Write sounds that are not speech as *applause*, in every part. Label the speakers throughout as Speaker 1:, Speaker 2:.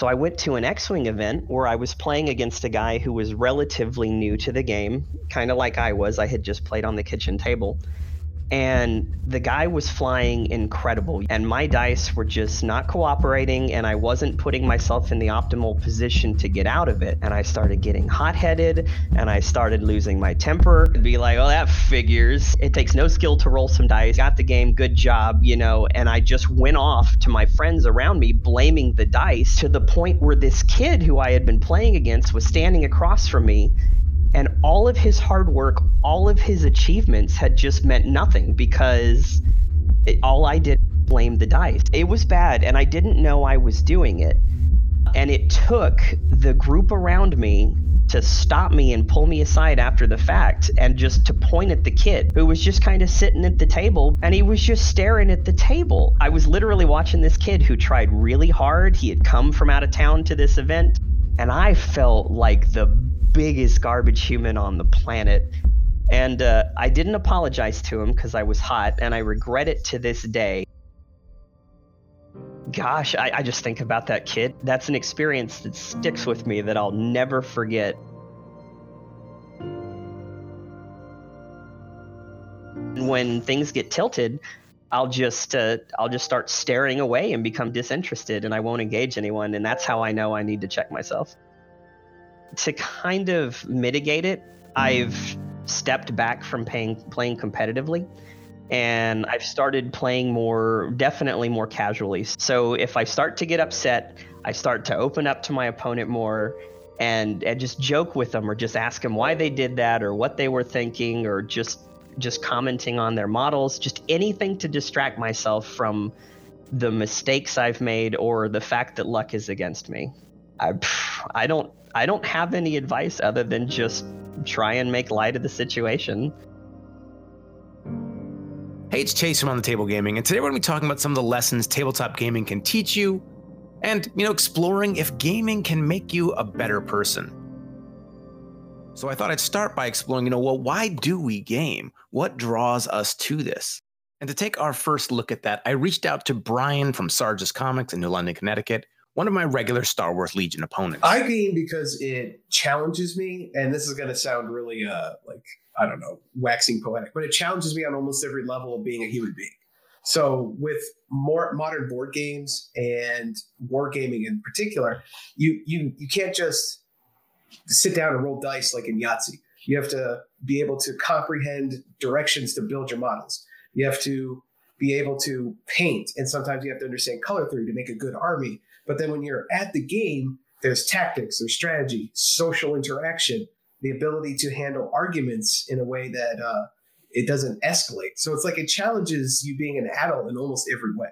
Speaker 1: So I went to an X Wing event where I was playing against a guy who was relatively new to the game, kind of like I was. I had just played on the kitchen table and the guy was flying incredible. And my dice were just not cooperating and i wasn't putting myself in the optimal position to get out of it. And i started getting hot-headed and i started losing my temper. And be like oh that figures. It takes no skill to roll some dice. Got the game. Good job you know. And i just went off to my friends around me blaming the dice to the point where this kid who i had been playing against was standing across from me and all of his hard work, all of his achievements had just meant nothing because it, all I did blame the dice. It was bad, and I didn't know I was doing it. And it took the group around me to stop me and pull me aside after the fact and just to point at the kid who was just kind of sitting at the table and he was just staring at the table. I was literally watching this kid who tried really hard. He had come from out of town to this event and I felt like the biggest garbage human on the planet. And uh, I didn't apologize to him because I was hot, and I regret it to this day. Gosh, I, I just think about that kid. That's an experience that sticks with me that I'll never forget. When things get tilted, I'll just uh, I'll just start staring away and become disinterested, and I won't engage anyone, and that's how I know I need to check myself to kind of mitigate it, I've stepped back from paying, playing competitively and I've started playing more, definitely more casually. So if I start to get upset, I start to open up to my opponent more and, and just joke with them or just ask them why they did that or what they were thinking or just just commenting on their models, just anything to distract myself from the mistakes I've made or the fact that luck is against me. I, I don't I don't have any advice other than just try and make light of the situation.
Speaker 2: Hey, it's Chase from On the Table Gaming, and today we're going to be talking about some of the lessons tabletop gaming can teach you, and you know, exploring if gaming can make you a better person. So I thought I'd start by exploring, you know, well, why do we game? What draws us to this? And to take our first look at that, I reached out to Brian from Sarge's Comics in New London, Connecticut, one of my regular Star Wars Legion opponents.
Speaker 3: I game because it challenges me, and this is going to sound really uh, like I don't know, waxing poetic, but it challenges me on almost every level of being a human being. So with more modern board games and wargaming in particular, you you you can't just sit down and roll dice like in Yahtzee. You have to be able to comprehend directions to build your models. You have to be able to paint, and sometimes you have to understand color theory to make a good army. But then when you're at the game, there's tactics, there's strategy, social interaction, the ability to handle arguments in a way that uh, it doesn't escalate. So it's like it challenges you being an adult in almost every way.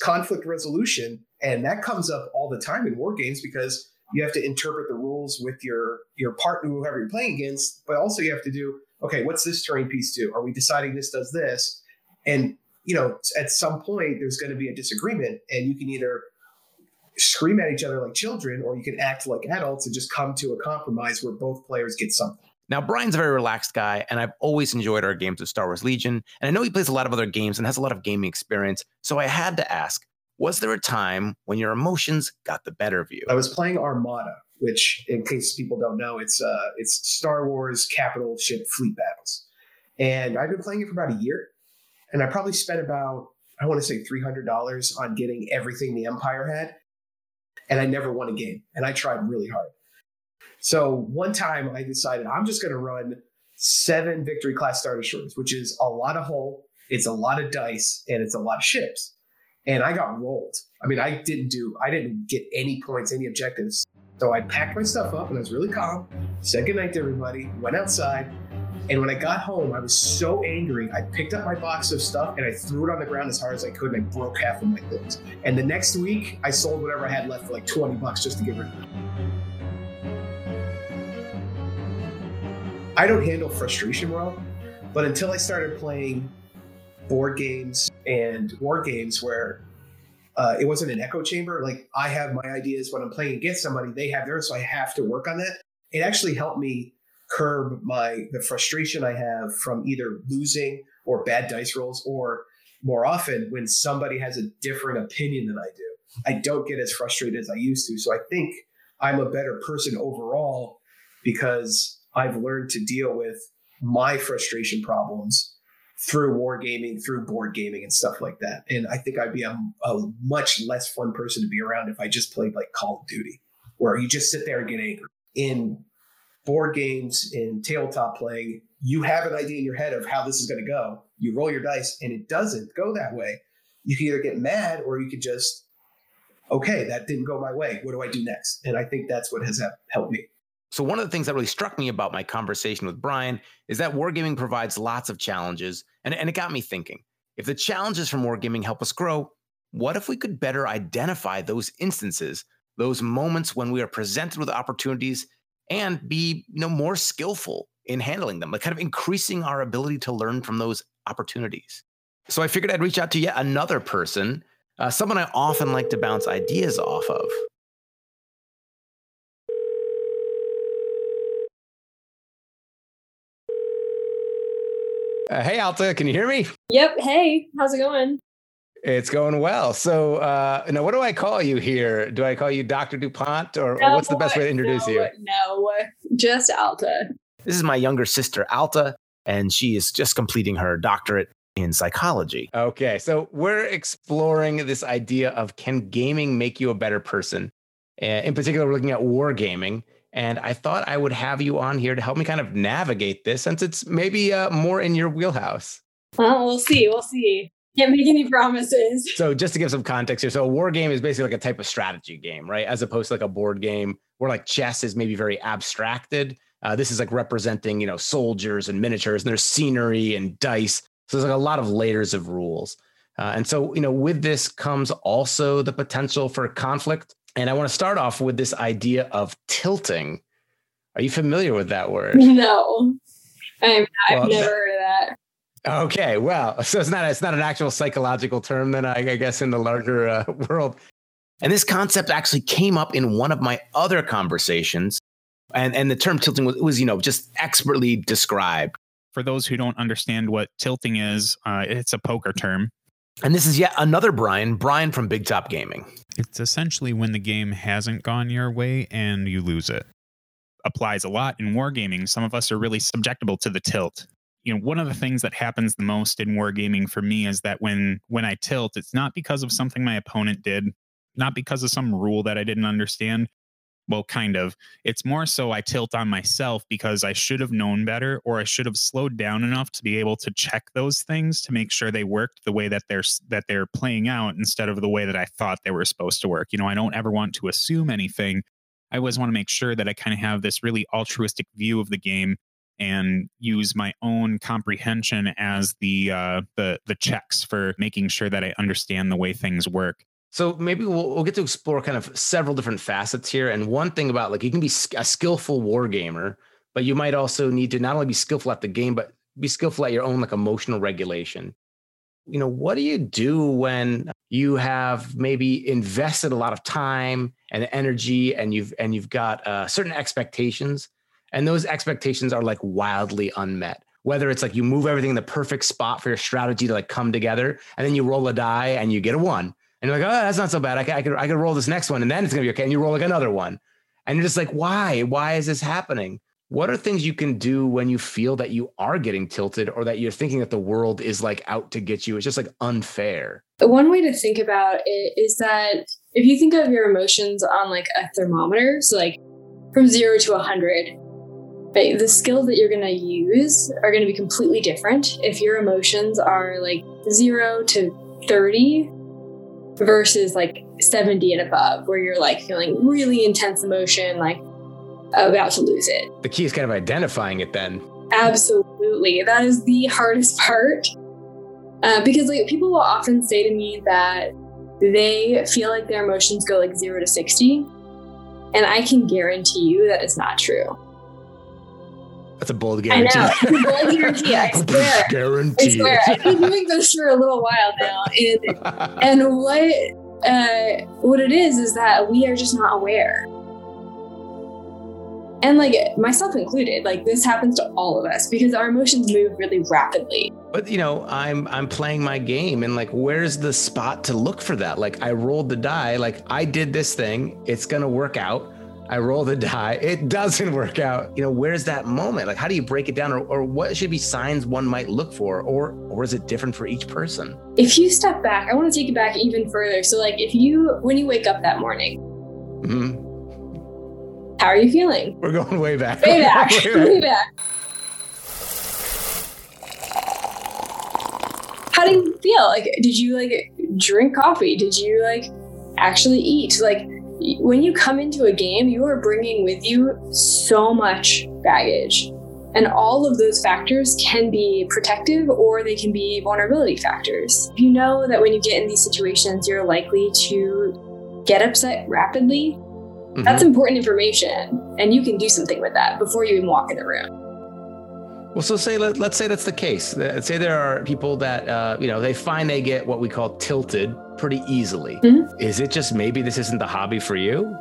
Speaker 3: Conflict resolution, and that comes up all the time in war games because you have to interpret the rules with your your partner, whoever you're playing against, but also you have to do okay, what's this terrain piece do? Are we deciding this does this? And you know, at some point there's going to be a disagreement, and you can either scream at each other like children, or you can act like adults and just come to a compromise where both players get something.
Speaker 2: Now, Brian's a very relaxed guy, and I've always enjoyed our games of Star Wars Legion. And I know he plays a lot of other games and has a lot of gaming experience. So I had to ask Was there a time when your emotions got the better of you?
Speaker 3: I was playing Armada, which, in case people don't know, it's uh, it's Star Wars capital ship fleet battles. And I've been playing it for about a year. And I probably spent about, I want to say $300 on getting everything the Empire had and I never won a game. And I tried really hard. So one time I decided I'm just going to run seven victory class star destroyers, which is a lot of hull, it's a lot of dice, and it's a lot of ships. And I got rolled. I mean, I didn't do, I didn't get any points, any objectives. So I packed my stuff up and I was really calm. Said goodnight to everybody, went outside, and when I got home, I was so angry. I picked up my box of stuff and I threw it on the ground as hard as I could and I broke half of my things. And the next week, I sold whatever I had left for like 20 bucks just to get rid of it. I don't handle frustration well, but until I started playing board games and war games where uh, it wasn't an echo chamber, like I have my ideas when I'm playing against somebody, they have theirs, so I have to work on that. It actually helped me curb my the frustration I have from either losing or bad dice rolls, or more often when somebody has a different opinion than I do. I don't get as frustrated as I used to. So I think I'm a better person overall because I've learned to deal with my frustration problems through wargaming, through board gaming, and stuff like that. And I think I'd be a, a, much less fun person to be around if I just played like Call of Duty, where you just sit there and get angry. In board games, in tabletop playing, you have an idea in your head of how this is going to go. You roll your dice, and it doesn't go that way. You can either get mad or you could just, okay, that didn't go my way. What do I do next? And I think that's what has helped me.
Speaker 2: So, one of the things that really struck me about my conversation with Brian is that wargaming provides lots of challenges. And, and it got me thinking if the challenges from wargaming help us grow, what if we could better identify those instances, those moments when we are presented with opportunities and be you know, more skillful in handling them, like kind of increasing our ability to learn from those opportunities? So, I figured I'd reach out to yet another person, uh, someone I often like to bounce ideas off of. Uh, hey, Alta, can you hear me?
Speaker 4: Yep. Hey, how's it going?
Speaker 2: It's going well. So, uh, now what do I call you here? Do I call you Dr. DuPont or,
Speaker 4: no,
Speaker 2: or what's the best way to introduce
Speaker 4: no,
Speaker 2: you?
Speaker 4: No, just Alta.
Speaker 2: This is my younger sister, Alta, and she is just completing her doctorate in psychology. Okay. So, we're exploring this idea of can gaming make you a better person? Uh, in particular, we're looking at wargaming. And I thought I would have you on here to help me kind of navigate this since it's maybe uh, more in your wheelhouse.
Speaker 4: Well, we'll see. We'll see. Can't make any promises.
Speaker 2: So, just to give some context here, so a war game is basically like a type of strategy game, right? As opposed to like a board game where like chess is maybe very abstracted. Uh, this is like representing, you know, soldiers and miniatures, and there's scenery and dice. So there's like a lot of layers of rules. Uh, and so, you know, with this comes also the potential for conflict and I want to start off with this idea of tilting. Are you familiar with that word? *laughs*
Speaker 4: No, I'm, I've well, never heard of that.
Speaker 2: Okay, well, so it's not it's not an actual psychological term, then I, I guess in the larger uh, *laughs* world. And this concept actually came up in one of my other conversations, and and the term tilting was, was you know just expertly described.
Speaker 5: For those who don't understand what tilting is, uh, it's a poker term.
Speaker 2: And this is yet another Brian, Brian from Big Top Gaming.
Speaker 5: It's essentially when the game hasn't gone your way and you lose it. Applies a lot in wargaming. Some of us are really subjectable to the tilt. You know, one of the things that happens the most in wargaming for me is that when when I tilt, it's not because of something my opponent did, not because of some rule that I didn't understand well, kind of. It's more so I tilt on myself because I should have known better or I should have slowed down enough to be able to check those things to make sure they worked the way that they're that they're playing out instead of the way that I thought they were supposed to work. You know, I don't ever want to assume anything. I always want to make sure that I kind of have this really altruistic view of the game and use my own comprehension as the uh, the the checks for making sure that I understand the way things work.
Speaker 2: So maybe we'll, we'll get to explore kind of several different facets here. And one thing about like you can be a skillful war gamer, but you might also need to not only be skillful at the game, but be skillful at your own like emotional regulation. You know, what do you do when you have maybe invested a lot of time and energy, and you've and you've got uh, certain expectations, and those expectations are like wildly unmet? Whether it's like you move everything in the perfect spot for your strategy to like come together, and then you roll a die and you get a one, and you're like, oh, that's not so bad. I can, I could, I could roll this next one, and then it's gonna be okay. And you roll like another one, and you're just like, why? Why is this happening? What are things you can do when you feel that you are getting tilted, or that you're thinking that the world is like out to get you? It's just like unfair.
Speaker 4: One way to think about it is that if you think of your emotions on like a thermometer, so like from zero to a hundred, right, the skills that you're going to use are going to be completely different. If your emotions are like zero to 30, versus like 70 and above, where you're like feeling really intense emotion, like about to lose it.
Speaker 2: The key is kind of identifying it then.
Speaker 4: Absolutely. That is the hardest part. Uh, because like people will often say to me that they feel like their emotions go like zero to 60. And I can guarantee you that is not true.
Speaker 2: That's a bold guarantee.
Speaker 4: I know. It's a bold guarantee. I *laughs* swear. guarantee. I swear. I've been doing this for a little while now, and *laughs* and what uh, what it is is that we are just not aware. And like myself included, like this happens to all of us because our emotions move really rapidly.
Speaker 2: But you know, I'm I'm playing my game and like where's the spot to look for that? Like I rolled the die, like I did this thing, it's gonna work out. I roll the die, it doesn't work out. You know, where's that moment? Like how do you break it down or, or what should be signs one might look for? Or or is it different for each person?
Speaker 4: If you step back, I want to take it back even further. So like if you when you wake up that morning,
Speaker 2: hmm
Speaker 4: how are you feeling?
Speaker 2: We're going way back.
Speaker 4: Way back. *laughs*
Speaker 2: Way back.
Speaker 4: Way back. How do you feel? Like, did you like drink coffee? Did you like actually eat? Like, when you come into a game, you are bringing with you so much baggage. And all of those factors can be protective or they can be vulnerability factors. If you know that when you get in these situations, you're likely to get upset rapidly,
Speaker 2: Mhm.
Speaker 4: that's important information. And you can do something with that before you even walk in the room.
Speaker 2: Well, so say let, let's say that's the case. Let's say there are people that uh, you know they find they get what we call tilted pretty easily.
Speaker 4: Mhm.
Speaker 2: Is it just maybe this isn't the hobby for you?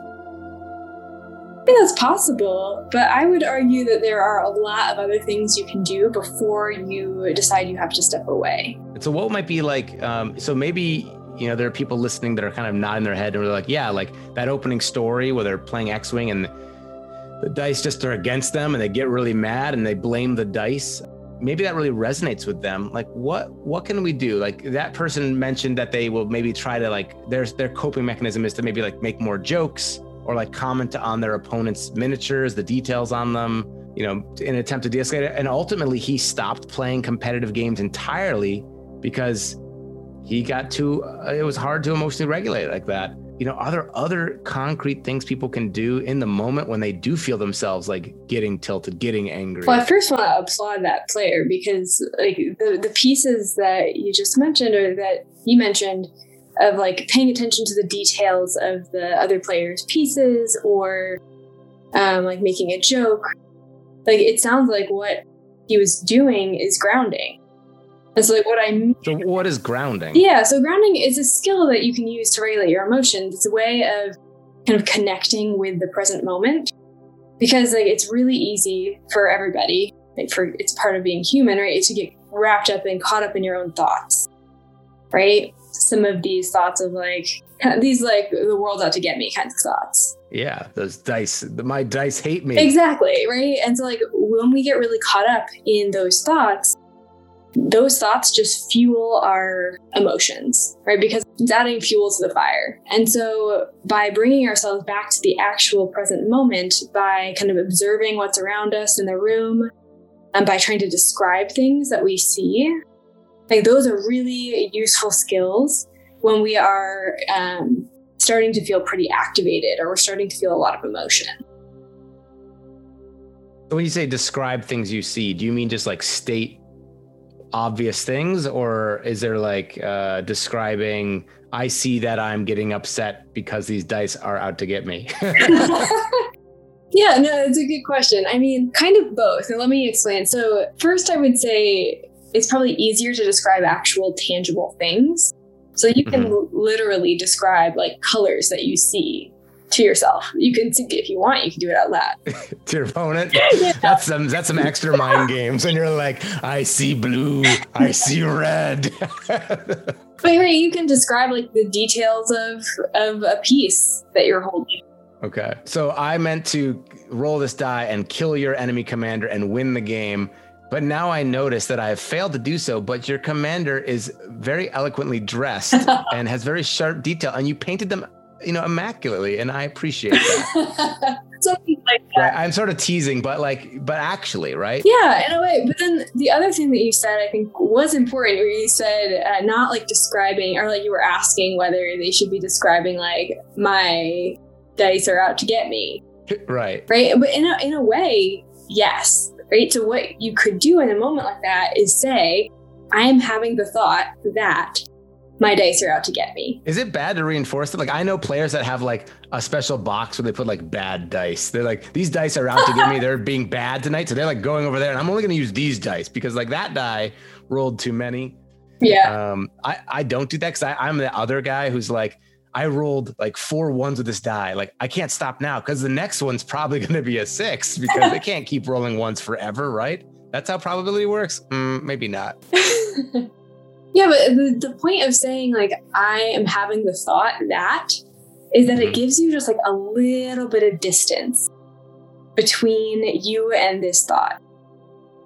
Speaker 4: I think that's possible, but I would argue that there are a lot of other things you can do before you decide you have to step away.
Speaker 2: So what might be like? Um, so maybe you know there are people listening that are kind of nodding their head and they're like, yeah, like that opening story where they're playing X-wing and the dice just are against them and they get really mad and they blame the dice. Maybe that really resonates with them. Like, what what can we do? Like that person mentioned that they will maybe try to like their their coping mechanism is to maybe like make more jokes or like comment on their opponent's miniatures, the details on them, you know, in an attempt to de-escalate it. And ultimately, he stopped playing competitive games entirely because he got too. Uh, it was hard to emotionally regulate like that. You know, are there other concrete things people can do in the moment when they do feel themselves like getting tilted, getting angry?
Speaker 4: Well, I first want to applaud that player because like the, the pieces that you just mentioned or that you mentioned of like paying attention to the details of the other player's pieces or um, like making a joke, like it sounds like what he was doing is grounding. And so like what I
Speaker 2: so, what is grounding?
Speaker 4: Yeah, so grounding is a skill that you can use to regulate your emotions. It's a way of kind of connecting with the present moment because like it's really easy for everybody, like for it's part of being human, right? To get wrapped up and caught up in your own thoughts. Right? Some of these thoughts of like *laughs* these like the world's out to get me kinds of thoughts.
Speaker 2: Yeah, those dice. My dice hate me.
Speaker 4: Exactly, right? And so like when we get really caught up in those thoughts, those thoughts just fuel our emotions, right? Because it's adding fuel to the fire. And so by bringing ourselves back to the actual present moment, by kind of observing what's around us in the room, and by trying to describe things that we see, like those are really useful skills when we are um, starting to feel pretty activated or we're starting to feel a lot of emotion.
Speaker 2: When you say describe things you see, do you mean just like state obvious things, or is there like uh, describing? I see that I'm getting upset because these dice are out to get me. *laughs* *laughs*
Speaker 4: Yeah, no, it's a good question. I mean, kind of both. And let me explain. So, first, I would say it's probably easier to describe actual tangible things. So, you can l- literally describe like colors that you see to yourself. You can, see, if you want, you can do it out loud. *laughs*
Speaker 2: to your opponent. *laughs*
Speaker 4: Yeah.
Speaker 2: That's some that's some extra mind games, and you're like, I see blue, I *laughs* see red.
Speaker 4: But right, you can describe like the details of of a piece that you're holding.
Speaker 2: okay, so I meant to roll this die and kill your enemy commander and win the game. But now I notice that I have failed to do so. But your commander is very eloquently dressed and has very sharp detail, and you painted them, you know, immaculately, and I appreciate that. *laughs*
Speaker 4: Something like that.
Speaker 2: Right? I'm sort of teasing, but like, but actually, right?
Speaker 4: Yeah, in a way. But then the other thing that you said, I think, was important. Where you said uh, not like describing, or like you were asking whether they should be describing like my dice are out to get me,
Speaker 2: Right.
Speaker 4: right? But in a in a way, yes, right. So what you could do in a moment like that is say, I am having the thought that my dice are out to get me.
Speaker 2: Is it bad to reinforce it? Like I know players that have like a special box where they put like bad dice. They're like, these dice are out to get me. *laughs* They're being bad tonight. So they're like going over there and I'm only gonna use these dice because like that die rolled too many.
Speaker 4: Yeah.
Speaker 2: Um I, I don't do that because I'm the other guy who's like, I rolled like four ones with this die. Like I can't stop now because the next one's probably *laughs* going to be a six because they can't keep rolling ones forever, right? That's how probability works. Mm, maybe not. *laughs*
Speaker 4: yeah, but the, the point of saying like I am having the thought that is that it gives you just like a little bit of distance between you and this thought.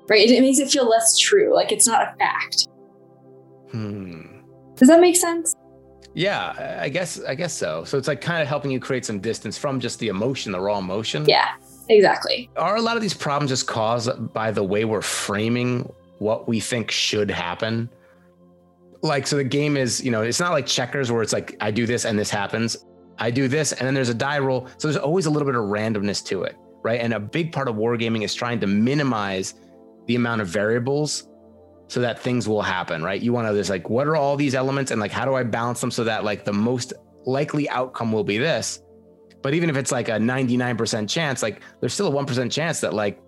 Speaker 4: Right? It, it makes it feel less true, like it's not a fact.
Speaker 2: Hmm.
Speaker 4: Does that make sense?
Speaker 2: Yeah, I guess I guess so. So it's like kind of helping you create some distance from just the emotion, the raw emotion.
Speaker 4: Yeah, exactly.
Speaker 2: Are a lot of these problems just caused by the way we're framing what we think should happen? Like, so the game is, you know, it's not like checkers where it's like I do this and this happens. I do this and then there's a die roll. So there's always a little bit of randomness to it, right? And a big part of wargaming is trying to minimize the amount of variables so that things will happen, right? You want to just like, what are all these elements and like, how do I balance them so that like the most likely outcome will be this? But even if it's like a 99% chance, like there's still a 1% chance that like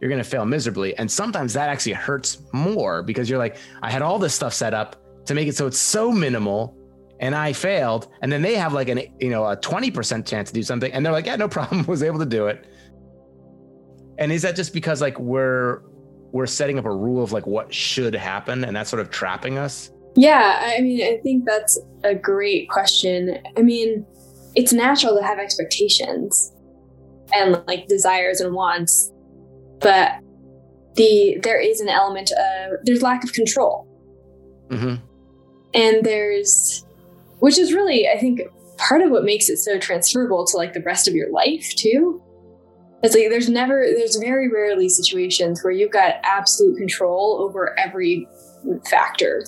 Speaker 2: you're going to fail miserably. And sometimes that actually hurts more because you're like, I had all this stuff set up to make it so it's so minimal and I failed. And then they have like an, you know, a 20% chance to do something. And they're like, yeah, no *laughs* problem, was able to do it. And is that just because like we're, we're setting up a rule of like what should happen and that's sort of trapping us?
Speaker 4: Yeah, I mean, I think that's a great question. I mean, it's natural to have expectations and like desires and wants, but the there is an element of there's lack of control.
Speaker 2: Mm-hmm.
Speaker 4: and there's which is really i think part of what makes it so transferable to like the rest of your life too it's like there's never there's very rarely situations where you've got absolute control over every factor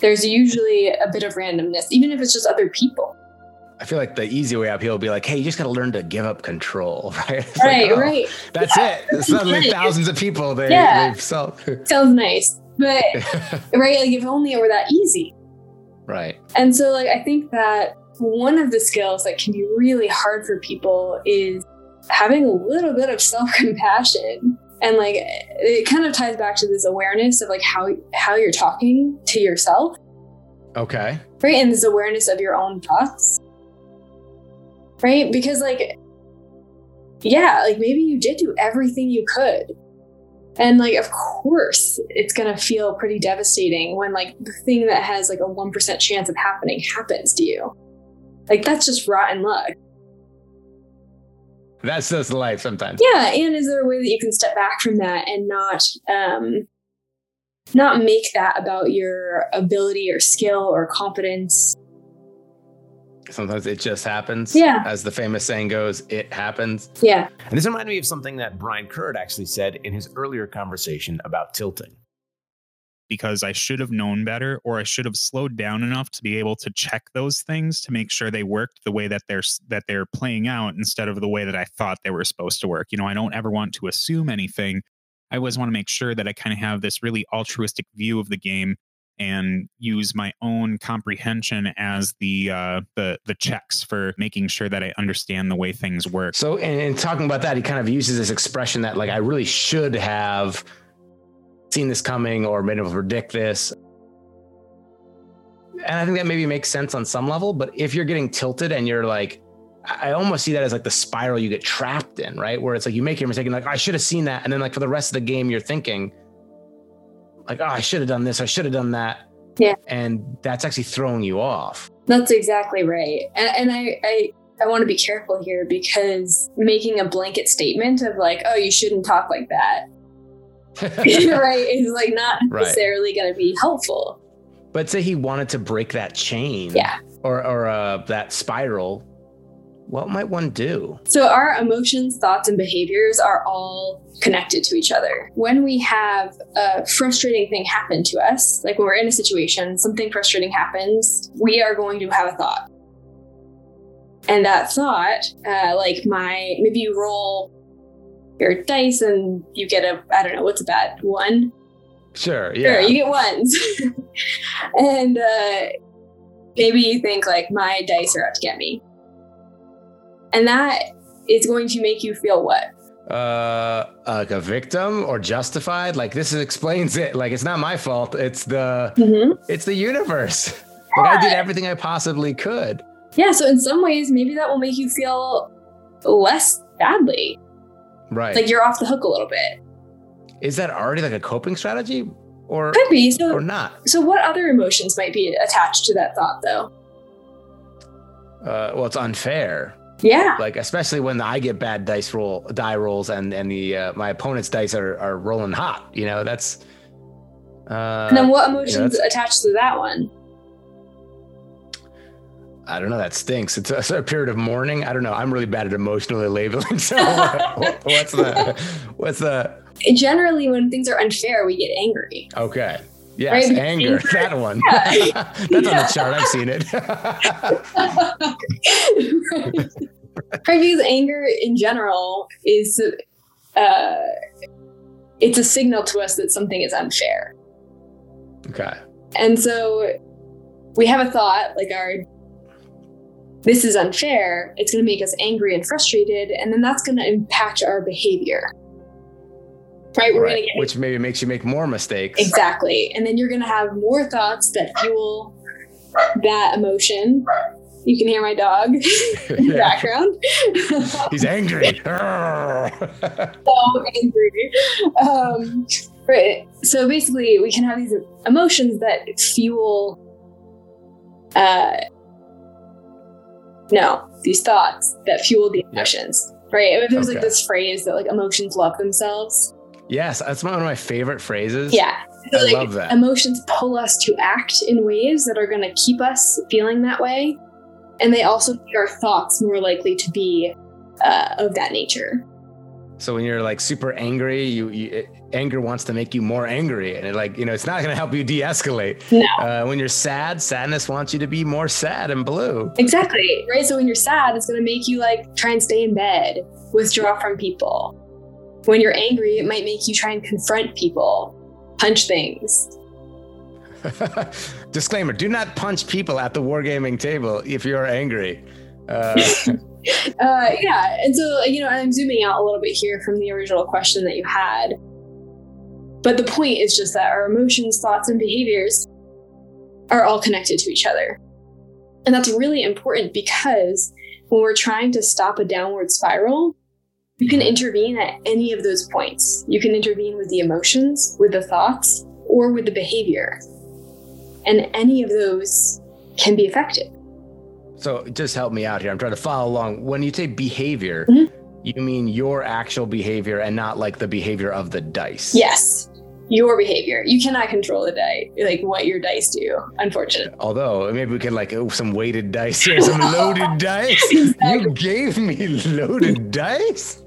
Speaker 4: there's usually a bit of randomness even if it's just other people
Speaker 2: I feel like the easy way out here will be like, hey, you just got to learn to give up control, *laughs* right? It's
Speaker 4: right
Speaker 2: like, oh,
Speaker 4: right
Speaker 2: That's
Speaker 4: Yeah,
Speaker 2: it. Suddenly, thousands of people they
Speaker 4: Yeah.
Speaker 2: they've solved. *laughs*
Speaker 4: sounds nice but *laughs* right like if only it were that easy
Speaker 2: right.
Speaker 4: And so, like, I think that one of the skills that can be really hard for people is having a little bit of self compassion. And like, it kind of ties back to this awareness of like how how you're talking to yourself,
Speaker 2: Okay.
Speaker 4: right? And this awareness of your own thoughts, right? Because like, yeah, like maybe you did do everything you could. And like, of course, it's gonna feel pretty devastating when like the thing that has like a 1% chance of happening happens to you. Like, that's just rotten luck.
Speaker 2: That's just life sometimes.
Speaker 4: Yeah. And is there a way that you can step back from that and not, um, not make that about your ability or skill or competence?
Speaker 2: Sometimes it just happens.
Speaker 4: Yeah.
Speaker 2: As the famous saying goes, it happens.
Speaker 4: Yeah.
Speaker 6: And this reminded me of something that Brian Curd actually said in his earlier conversation about tilting.
Speaker 5: because I should have known better or I should have slowed down enough to be able to check those things to make sure they worked the way that they're that they're playing out instead of the way that I thought they were supposed to work. You know, I don't ever want to assume anything. I always want to make sure that I kind of have this really altruistic view of the game and use my own comprehension as the uh, the the checks for making sure that I understand the way things work.
Speaker 2: So, in, in talking about that, he kind of uses this expression that, like, I really should have seen this coming or been able to predict this. And I think that maybe makes sense on some level. But if you're getting tilted and you're like, I almost see that as like the spiral you get trapped in, right? Where it's like you make your mistake and like, I should have seen that. And then, like, for the rest of the game, you're thinking, like, oh, I should have done this. I should have done that.
Speaker 4: Yeah.
Speaker 2: And that's actually throwing you off.
Speaker 4: That's exactly right. And, and I, I, I want to be careful here because making a blanket statement of like, oh, you shouldn't talk like that, *laughs* *laughs* right, is like not
Speaker 2: Right.
Speaker 4: necessarily going to be helpful.
Speaker 2: But say he wanted to break that chain,
Speaker 4: Yeah.
Speaker 2: or or uh, that spiral. What might one do?
Speaker 4: So our emotions, thoughts, and behaviors are all connected to each other. When we have a frustrating thing happen to us, like when we're in a situation, something frustrating happens, we are going to have a thought. And that thought, uh, like my, maybe you roll your dice and you get a, I don't know, what's a bad one?
Speaker 2: Sure, yeah,
Speaker 4: Sure, you get ones. *laughs* and uh, maybe you think like my dice are out to get me. And that is going to make you feel what?
Speaker 2: uh, like a victim or justified. Like this explains it. Like it's not my fault. It's the
Speaker 4: Mm-hmm.
Speaker 2: it's the universe. Like I did everything I possibly could.
Speaker 4: Yeah, so in some ways, maybe that will make you feel less badly.
Speaker 2: Right.
Speaker 4: Like you're off the hook a little bit.
Speaker 2: Is that already like a coping strategy or
Speaker 4: Could be. So,
Speaker 2: or not?
Speaker 4: so what other emotions might be attached to that thought, though?
Speaker 2: Uh, well, it's unfair.
Speaker 4: Yeah.
Speaker 2: Like especially when I get bad dice roll die rolls and and the uh, my opponent's dice are are rolling hot. You know that's. Uh,
Speaker 4: and then what emotions
Speaker 2: that's-
Speaker 4: attached to that one?
Speaker 2: I don't know. That stinks. It's a, *laughs* it's a period of mourning. I don't know. I'm really bad at emotionally *laughs* labeling. So what- *laughs* what's the what's the
Speaker 4: Generally, when things are unfair, we get angry.
Speaker 2: okay? Yes,
Speaker 4: Right,
Speaker 2: anger. *laughs* That one.
Speaker 4: Yeah. *laughs*
Speaker 2: That's on the chart. I've seen it. *laughs*
Speaker 4: right, because anger in general is, uh, it's a signal to us that something is unfair.
Speaker 2: okay.
Speaker 4: And so we have a thought like our this is unfair, it's going to make us angry and frustrated, and then that's going to impact our behavior. Right? We're
Speaker 2: Right.
Speaker 4: to get
Speaker 2: Which maybe makes you make more mistakes.
Speaker 4: exactly. And then you're going to have more thoughts that fuel that emotion. You can hear my dog *laughs* in the *laughs* background.
Speaker 2: He's angry. *laughs*
Speaker 4: so angry. Um, right. So basically, we can have these emotions that fuel. Uh, no, these thoughts that fuel the emotions. Right. There's like this phrase that like emotions love themselves.
Speaker 2: Yes, that's one of my favorite phrases.
Speaker 4: Yeah. So,
Speaker 2: I
Speaker 4: like,
Speaker 2: love that.
Speaker 4: Emotions pull us to act in ways that are going to keep us feeling that way. And they also make our thoughts more likely to be uh, of that nature.
Speaker 2: So when you're like super angry, you, you it, anger wants to make you more angry, and it like you know it's not going to help you de-escalate.
Speaker 4: No.
Speaker 2: Uh, when you're sad, sadness wants you to be more sad and blue.
Speaker 4: Exactly. Right. So when you're sad, it's going to make you like try and stay in bed, withdraw from people. When you're angry, it might make you try and confront people, punch things. *laughs*
Speaker 2: Disclaimer: Do not punch people at the wargaming table if you're angry. Uh, *laughs*
Speaker 4: Uh, yeah. And so, you know, I'm zooming out a little bit here from the original question that you had. But the point is just that our emotions, thoughts, and behaviors are all connected to each other. And that's really important because when we're trying to stop a downward spiral, you can intervene at any of those points. You can intervene with the emotions, with the thoughts, or with the behavior. And any of those can be effective.
Speaker 2: so just help me out here. I'm trying to follow along. When you say behavior,
Speaker 4: Mhm.
Speaker 2: you mean your actual behavior and not like the behavior of the dice.
Speaker 4: Yes, your behavior. You cannot control the dice, like what your dice do, unfortunately.
Speaker 2: Although maybe we could like oh, some weighted dice here, some *laughs* loaded dice. You gave me loaded dice.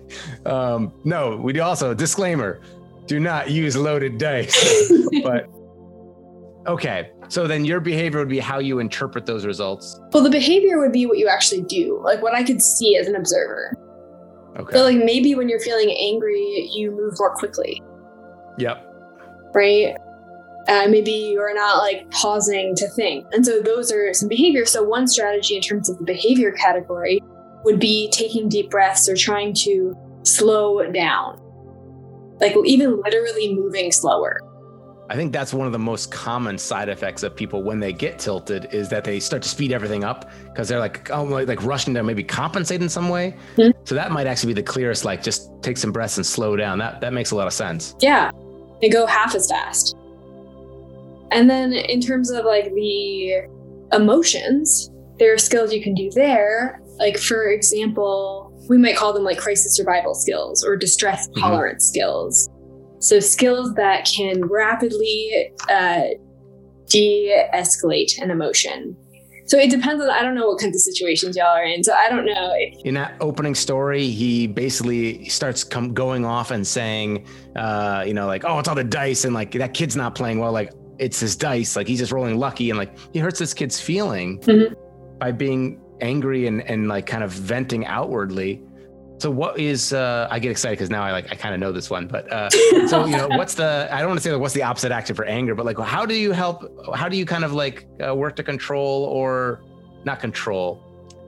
Speaker 2: Um, no, we do also disclaimer: do not use loaded dice. *laughs* but okay, so then your behavior would be how you interpret those results.
Speaker 4: well, the behavior would be what you actually do, like what I could see as an observer.
Speaker 2: Okay.
Speaker 4: So, like maybe when you're feeling angry, you move more quickly,
Speaker 2: yep.
Speaker 4: right? Uh, maybe you're not like pausing to think. And so those are some behaviors. So one strategy in terms of the behavior category would be taking deep breaths or trying to slow down. Like even literally moving slower.
Speaker 2: I think that's one of the most common side effects of people when they get tilted is that they start to speed everything up because they're like, oh, like, like rushing to maybe compensate in some way.
Speaker 4: Mhm.
Speaker 2: So that might actually be the clearest. Like, just take some breaths and slow down. That that makes a lot of sense.
Speaker 4: Yeah, they go half as fast. And then in terms of like the emotions, there are skills you can do there. Like for example, we might call them like crisis survival skills or distress
Speaker 2: Mhm.
Speaker 4: tolerance skills. So skills that can rapidly uh, de-escalate an emotion. So it depends on I don't know what kinds of situations y'all are in. So I don't know. If,
Speaker 2: In that opening story, he basically starts come going off and saying, uh, you know, like, oh, it's all the dice, and like that kid's not playing well. Like it's his dice. Like he's just rolling lucky, and like he hurts this kid's feeling
Speaker 4: Mhm.
Speaker 2: by being angry and and like kind of venting outwardly. So what is? uh I get excited because now I like I kind of know this one, but uh so you know what's the? I don't want to say like what's the opposite action for anger, but like how do you help? How do you kind of like uh, work to control or not control?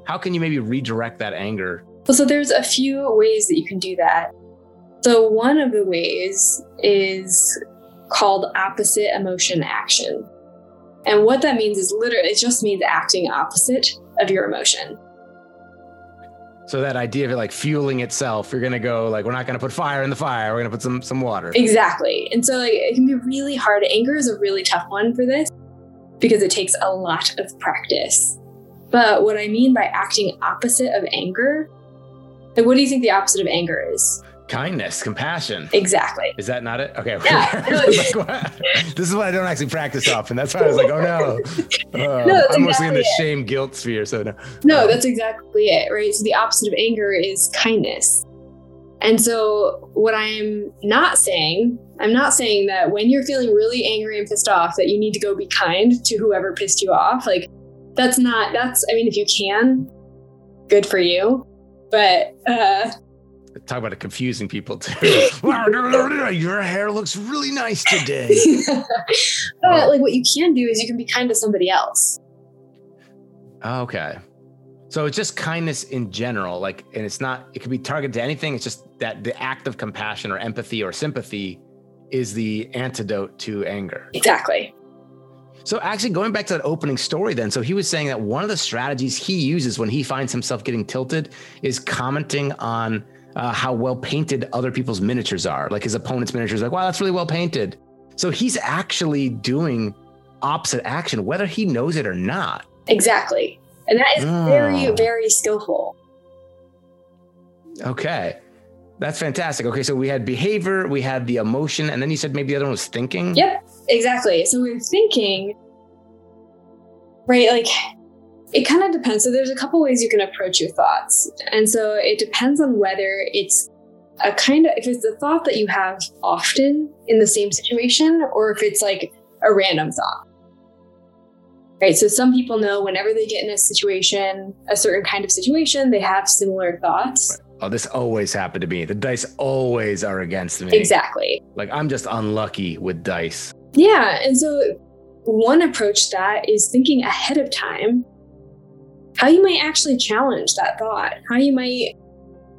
Speaker 2: How can you maybe redirect that anger?
Speaker 4: Well, so there's a few ways that you can do that. So one of the ways is called opposite emotion action. And what that means is literally, it just means acting opposite of your emotion.
Speaker 2: So that idea of it like fueling itself, you're gonna go like we're not gonna put fire in the fire, we're gonna put some some water.
Speaker 4: Exactly. And so like it can be really hard. Anger is a really tough one for this because it takes a lot of practice. But what I mean by acting opposite of anger, like what do you think the opposite of anger is?
Speaker 2: Kindness, compassion.
Speaker 4: Exactly.
Speaker 2: Is that not it? Okay.
Speaker 4: Yeah. *laughs*
Speaker 2: Like, this is what I don't actually practice often. That's why I was like, oh no. *laughs* Uh,
Speaker 4: No,
Speaker 2: I'm mostly in the
Speaker 4: it.
Speaker 2: shame guilt sphere. So no.
Speaker 4: No, that's exactly it, right? So the opposite of anger is kindness. And so what I'm not saying, I'm not saying that when you're feeling really angry and pissed off that you need to go be kind to whoever pissed you off. Like that's not that's I mean if you can, good for you. But uh
Speaker 2: Talk about it confusing people too. *laughs* Your hair looks really nice today. *laughs*
Speaker 4: but oh. like what you can do is you can be kind to somebody else.
Speaker 2: Okay. So it's just kindness in general, like, and it's not, it could be targeted to anything. It's just that the act of compassion or empathy or sympathy is the antidote to anger.
Speaker 4: Exactly.
Speaker 2: So actually going back to that opening story then, so he was saying that one of the strategies he uses when he finds himself getting tilted is commenting on uh, how well painted other people's miniatures are. Like his opponent's miniatures, like, wow, that's really well painted. So he's actually doing opposite action, whether he knows it or not.
Speaker 4: Exactly. And that is very,
Speaker 2: Oh.
Speaker 4: very skillful.
Speaker 2: Okay. That's fantastic. Okay, so we had behavior, we had the emotion, and then you said maybe the other one was thinking.
Speaker 4: Yep, exactly. So we're thinking, right? Like, it kind of depends. So there's a couple ways you can approach your thoughts, and so it depends on whether it's a kind of if it's a thought that you have often in the same situation, or if it's like a random thought. Right. So some people know whenever they get in a situation, a certain kind of situation, they have similar thoughts.
Speaker 2: Oh, this always happened to me. The dice always are against me.
Speaker 4: Exactly.
Speaker 2: Like I'm just unlucky with dice.
Speaker 4: Yeah. And so one approach to that is thinking ahead of time how you might actually challenge that thought. How you might,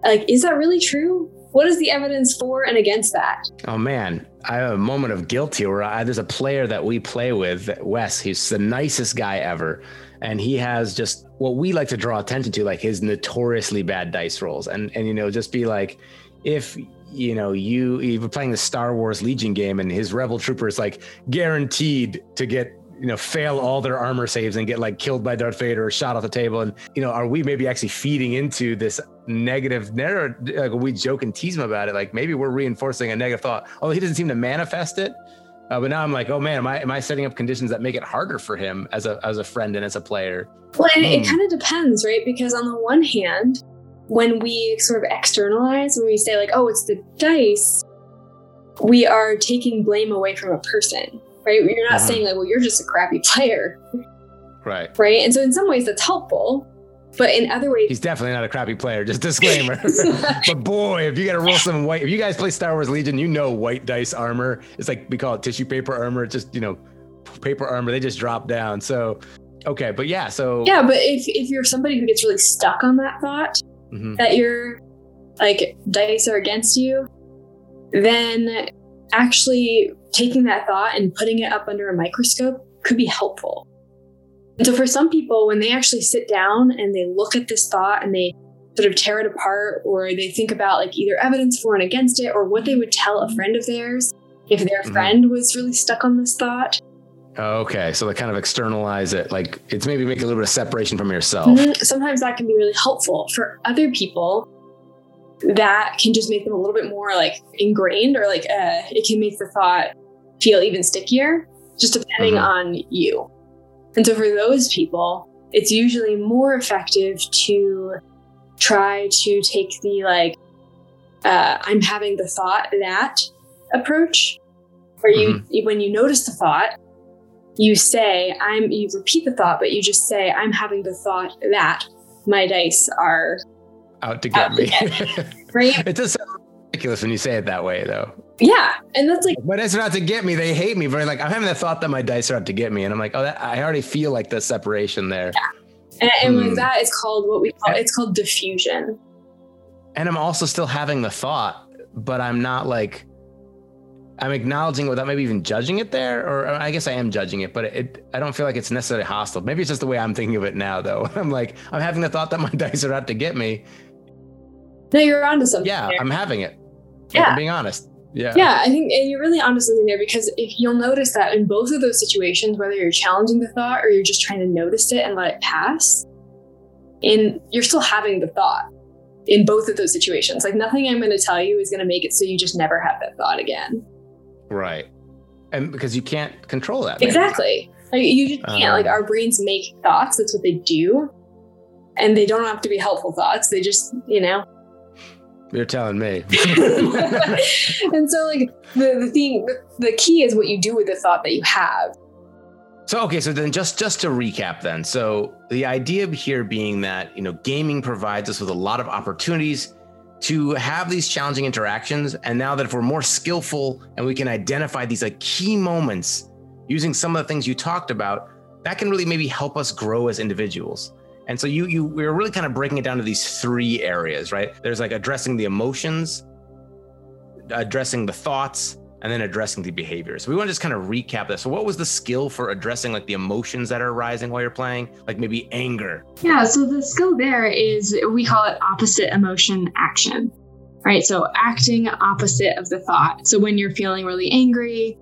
Speaker 4: like, is that really true? What is the evidence for and against that?
Speaker 2: Oh man, I have a moment of guilt here. Where I, there's a player that we play with, Wes. He's the nicest guy ever, and he has just what we like to draw attention to, like his notoriously bad dice rolls, and and you know just be like, if you know you you were playing the Star Wars Legion game, and his Rebel Trooper is like guaranteed to get you know fail all their armor saves and get like killed by Darth Vader or shot off the table, and you know are we maybe actually feeding into this negative narrative? Like we joke and tease him about it, like maybe we're reinforcing a negative thought. Although he doesn't seem to manifest it. Uh, but now I'm like, oh man, am I am I setting up conditions that make it harder for him as a as a friend and as a player?
Speaker 4: Well, and it
Speaker 2: Hmm.
Speaker 4: kind of depends, right? Because on the one hand, when we sort of externalize, when we say, like, oh, it's the dice, we are taking blame away from a person, right? You're not
Speaker 2: Mhm.
Speaker 4: saying, like, well, you're just a crappy *laughs* player,
Speaker 2: Right.
Speaker 4: right? And so in some ways that's helpful, but in other ways,
Speaker 2: He's definitely not a crappy player. Just disclaimer. *laughs* *laughs* but boy, if you got to roll some white, if you guys play Star Wars Legion, you know white dice armor. It's like we call it tissue paper armor. It's just you know paper armor. They just drop down. So okay, but yeah. So
Speaker 4: yeah, but if, if you're somebody who gets really stuck on that thought,
Speaker 2: mhm.
Speaker 4: that your like dice are against you, then actually taking that thought and putting it up under a microscope could be helpful. And so for some people, when they actually sit down and they look at this thought and they sort of tear it apart or they think about like either evidence for and against it or what they would tell a friend of theirs if their
Speaker 2: Mhm.
Speaker 4: friend was really stuck on this thought.
Speaker 2: okay, so they kind of externalize it. Like it's maybe make a little bit of separation from yourself.
Speaker 4: Mhm. Sometimes that can be really helpful. For other people, that can just make them a little bit more like ingrained or like uh, it can make the thought feel even stickier, just depending
Speaker 2: Mhm.
Speaker 4: on you. And so for those people, it's usually more effective to try to take the like, uh, I'm having the thought that approach, where you, when you notice the thought, you say, I'm, you repeat the thought, but you just say, I'm having the thought that my dice are,
Speaker 2: Out to get
Speaker 4: Out to
Speaker 2: me. *laughs*
Speaker 4: right?
Speaker 2: it does sound ridiculous when you say it that way, though.
Speaker 4: Yeah. And that's like,
Speaker 2: My dice are out to get me. They hate me. Very like I'm having the thought that my dice are out to get me, and I'm like, oh, that, I already feel like the separation there.
Speaker 4: and, and
Speaker 2: Hmm.
Speaker 4: like that is called what we call, it's called defusion.
Speaker 2: and I'm also still having the thought, but I'm not like I'm acknowledging without maybe even judging it there, or I guess I am judging it, but it I don't feel like it's necessarily hostile. Maybe it's just the way I'm thinking of it now, though. *laughs* I'm like I'm having the thought that my *laughs* dice are out to get me.
Speaker 4: No, you're onto something.
Speaker 2: Yeah,
Speaker 4: there.
Speaker 2: I'm having it.
Speaker 4: Yeah.
Speaker 2: I'm being honest. Yeah.
Speaker 4: Yeah, I think and you're really onto something there because if you'll notice that in both of those situations, whether you're challenging the thought or you're just trying to notice it and let it pass, in you're still having the thought in both of those situations. Like nothing I'm going to tell you is going to make it so you just never have that thought again.
Speaker 2: Right. And because you can't control that. maybe.
Speaker 4: Exactly. Like you just can't. like
Speaker 2: Um,
Speaker 4: our brains make thoughts. That's what they do, and they don't have to be helpful thoughts. They just, you know.
Speaker 2: You're telling me. *laughs* *laughs*
Speaker 4: and so, like the the thing, the, the key is what you do with the thought that you have.
Speaker 2: So okay, so then just just to recap then. So the idea here being that, you know, gaming provides us with a lot of opportunities to have these challenging interactions and now that if we're more skillful and we can identify these like key moments using some of the things you talked about, that can really maybe help us grow as individuals. And so you you we're really kind of breaking it down to these three areas, right? There's like addressing the emotions, addressing the thoughts, and then addressing the behaviors. So we want to just kind of recap this. So what was the skill for addressing like the emotions that are arising while you're playing? Like maybe anger.
Speaker 4: Yeah, so the skill there is we call it opposite emotion action, right? So acting opposite of the thought. So when you're feeling really angry,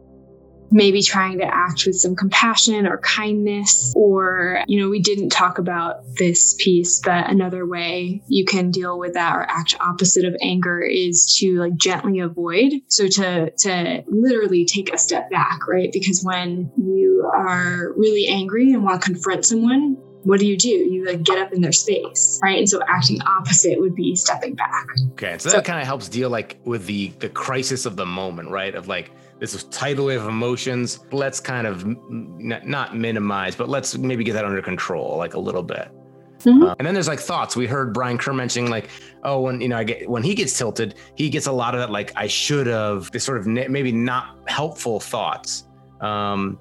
Speaker 4: maybe trying to act with some compassion or kindness, or, you know, we didn't talk about this piece, but another way you can deal with that or act opposite of anger is to like gently avoid. So to, to literally take a step back, right? Because when you are really angry and want to confront someone, what do you do? You like get up in their space, right? And so acting opposite would be stepping back.
Speaker 2: Okay, so,
Speaker 4: So-
Speaker 2: that kind of helps deal like with the the crisis of the moment, right? Of like this is tidal wave of emotions. Let's kind of n- not minimize, but let's maybe get that under control, like a little bit.
Speaker 4: Mhm.
Speaker 2: Uh, and then there's like thoughts. We heard Brian Kerr mentioning like, oh, when you know, I get when he gets tilted, he gets a lot of that like I should have. This sort of maybe not helpful thoughts. Um,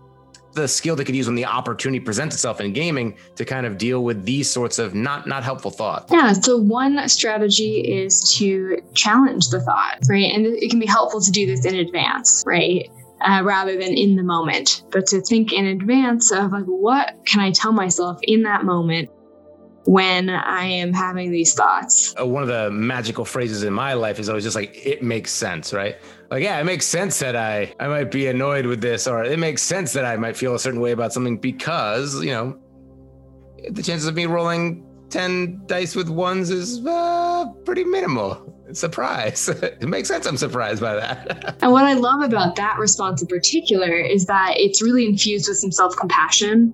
Speaker 2: the skill they could use when the opportunity presents itself in gaming to kind of deal with these sorts of not not helpful thoughts.
Speaker 4: Yeah, so one strategy is to challenge the thought, right? And it can be helpful to do this in advance, right? Uh, rather than in the moment, but to think in advance of like, what can I tell myself in that moment when I am having these thoughts?
Speaker 2: uh, one of the magical phrases in my life is always just like it makes sense right like yeah it makes sense that i i might be annoyed with this or it makes sense that i might feel a certain way about something because you know the chances of me rolling 10 dice with ones is uh, pretty minimal surprise *laughs* it makes sense i'm surprised by that *laughs*
Speaker 4: And what I love about that response in particular is that it's really infused with some self compassion,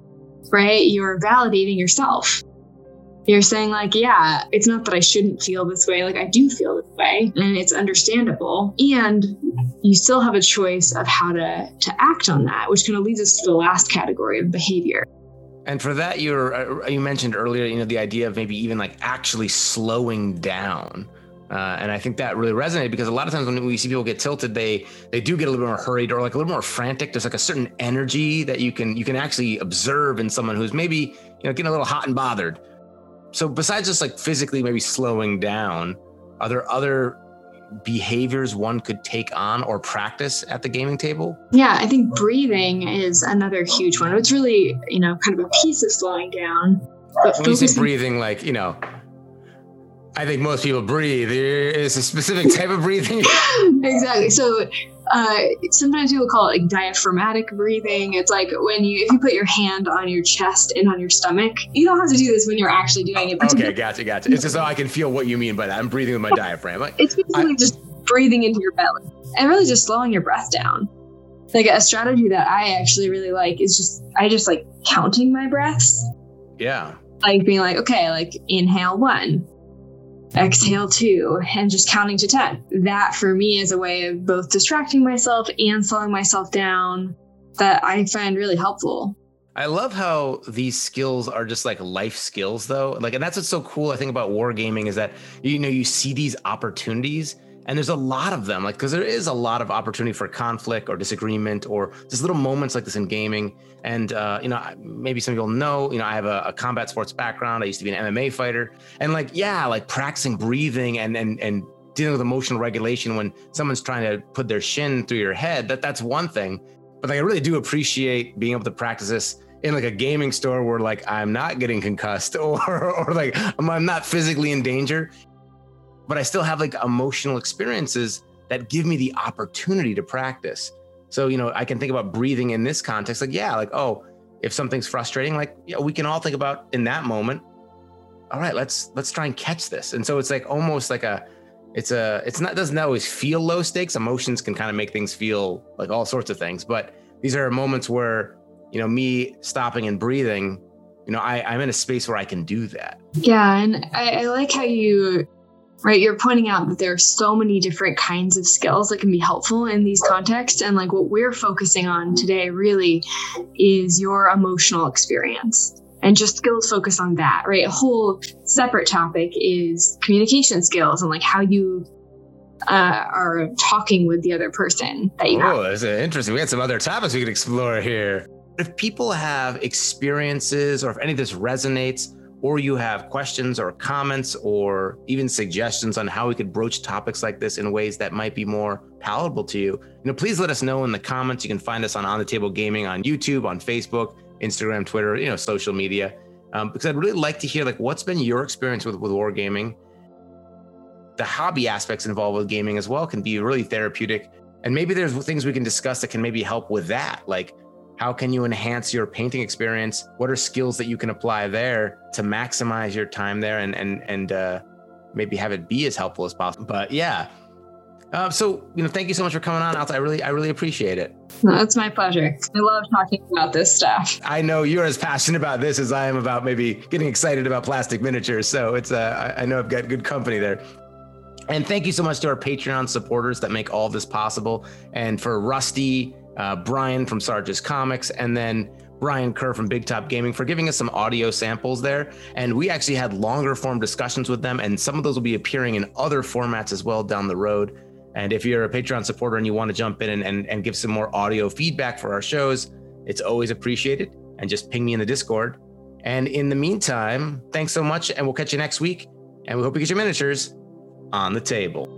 Speaker 4: right? You're validating yourself. You're saying, like, yeah, it's not that I shouldn't feel this way. Like, I do feel this way, and it's understandable. And you still have a choice of how to, to act on that, which kind of leads us to the last category of behavior.
Speaker 2: And for that, you're uh, you mentioned earlier, you know, the idea of maybe even like actually slowing down. Uh, and I think that really resonated because a lot of times when we see people get tilted, they they do get a little bit more hurried or like a little more frantic. There's like a certain energy that you can you can actually observe in someone who's maybe you know getting a little hot and bothered. So besides just like physically maybe slowing down, are there other behaviors one could take on or practice at the gaming table?
Speaker 4: Yeah, I think breathing is another huge one. It's really, you know, kind of a piece of slowing down. But
Speaker 2: When you say breathing, like, you know, I think most people breathe. There is a specific type of breathing. *laughs*
Speaker 4: exactly. So uh, sometimes people call it like diaphragmatic breathing. It's like when you if you put your hand on your chest and on your stomach. You don't have to do this when you're actually doing it.
Speaker 2: Okay, gotcha, gotcha. It's just so I can feel what you mean by that. I'm breathing with my diaphragm. Like,
Speaker 4: it's basically just breathing into your belly and really just slowing your breath down. Like a strategy that I actually really like is just I just like counting my breaths,
Speaker 2: yeah.
Speaker 4: like being like okay, like inhale one, exhale two, and just counting to ten. That for me is a way of both distracting myself and slowing myself down. That I find really helpful.
Speaker 2: I love how these skills are just like life skills though. Like and that's what's so cool I think about wargaming is that you know you see these opportunities and there's a lot of them like because there is a lot of opportunity for conflict or disagreement or just little moments like this in gaming. And uh, you know maybe some people know you know i have a, a combat sports background. I used to be an mma fighter. And like yeah like practicing breathing and and and dealing with emotional regulation when someone's trying to put their shin through your head, that that's one thing. But like, I really do appreciate being able to practice this in like a gaming store where like I'm not getting concussed *laughs* or or like I'm, I'm not physically in danger, but I still have like emotional experiences that give me the opportunity to practice. So you know, I can think about breathing in this context. Like, yeah, like oh, if something's frustrating, like yeah, we can all think about in that moment. All right, let's let's try and catch this. And so it's like almost like a it's a it's not doesn't always feel low stakes. Emotions can kind of make things feel like all sorts of things, but these are moments where you know me stopping and breathing. You know, I, I'm in a space where I can do that.
Speaker 4: Yeah, and I, I like how you right you're pointing out that there are so many different kinds of skills that can be helpful in these contexts and like what we're focusing on today really is your emotional experience and just skills focus on that right a whole separate topic is communication skills and like how you uh, are talking with the other person that you
Speaker 2: oh, that's interesting. We had some other topics we could explore here. If people have experiences or if any of this resonates, or you have questions or comments or even suggestions on how we could broach topics like this in ways that might be more palatable to you, you know, please let us know in the comments. You can find us on On the Table Gaming on YouTube, on Facebook, Instagram, Twitter, you know, social media. Um, because I'd really like to hear like what's been your experience with with wargaming. The hobby aspects involved with gaming as well can be really therapeutic, and maybe there's things we can discuss that can maybe help with that, like how can you enhance your painting experience? What are skills that you can apply there to maximize your time there and and and uh, maybe have it be as helpful as possible? But yeah. Uh, so you know, thank you so much for coming on, Alta. I really, I really appreciate it.
Speaker 4: No, it's my pleasure. I love talking about this stuff.
Speaker 2: I know you're as passionate about this as I am about maybe getting excited about plastic miniatures. So it's, uh, I know I've got good company there. And thank you so much to our Patreon supporters that make all this possible, and for Rusty uh, Brian from Sarge's Comics, and then Brian Kerr from Big Top Gaming for giving us some audio samples there. And we actually had longer form discussions with them, and some of those will be appearing in other formats as well down the road. And if you're a Patreon supporter and you want to jump in and, and, and give some more audio feedback for our shows, it's always appreciated. And just ping me in the Discord. And in the meantime, thanks so much, and we'll catch you next week. And we hope you get your miniatures on the table.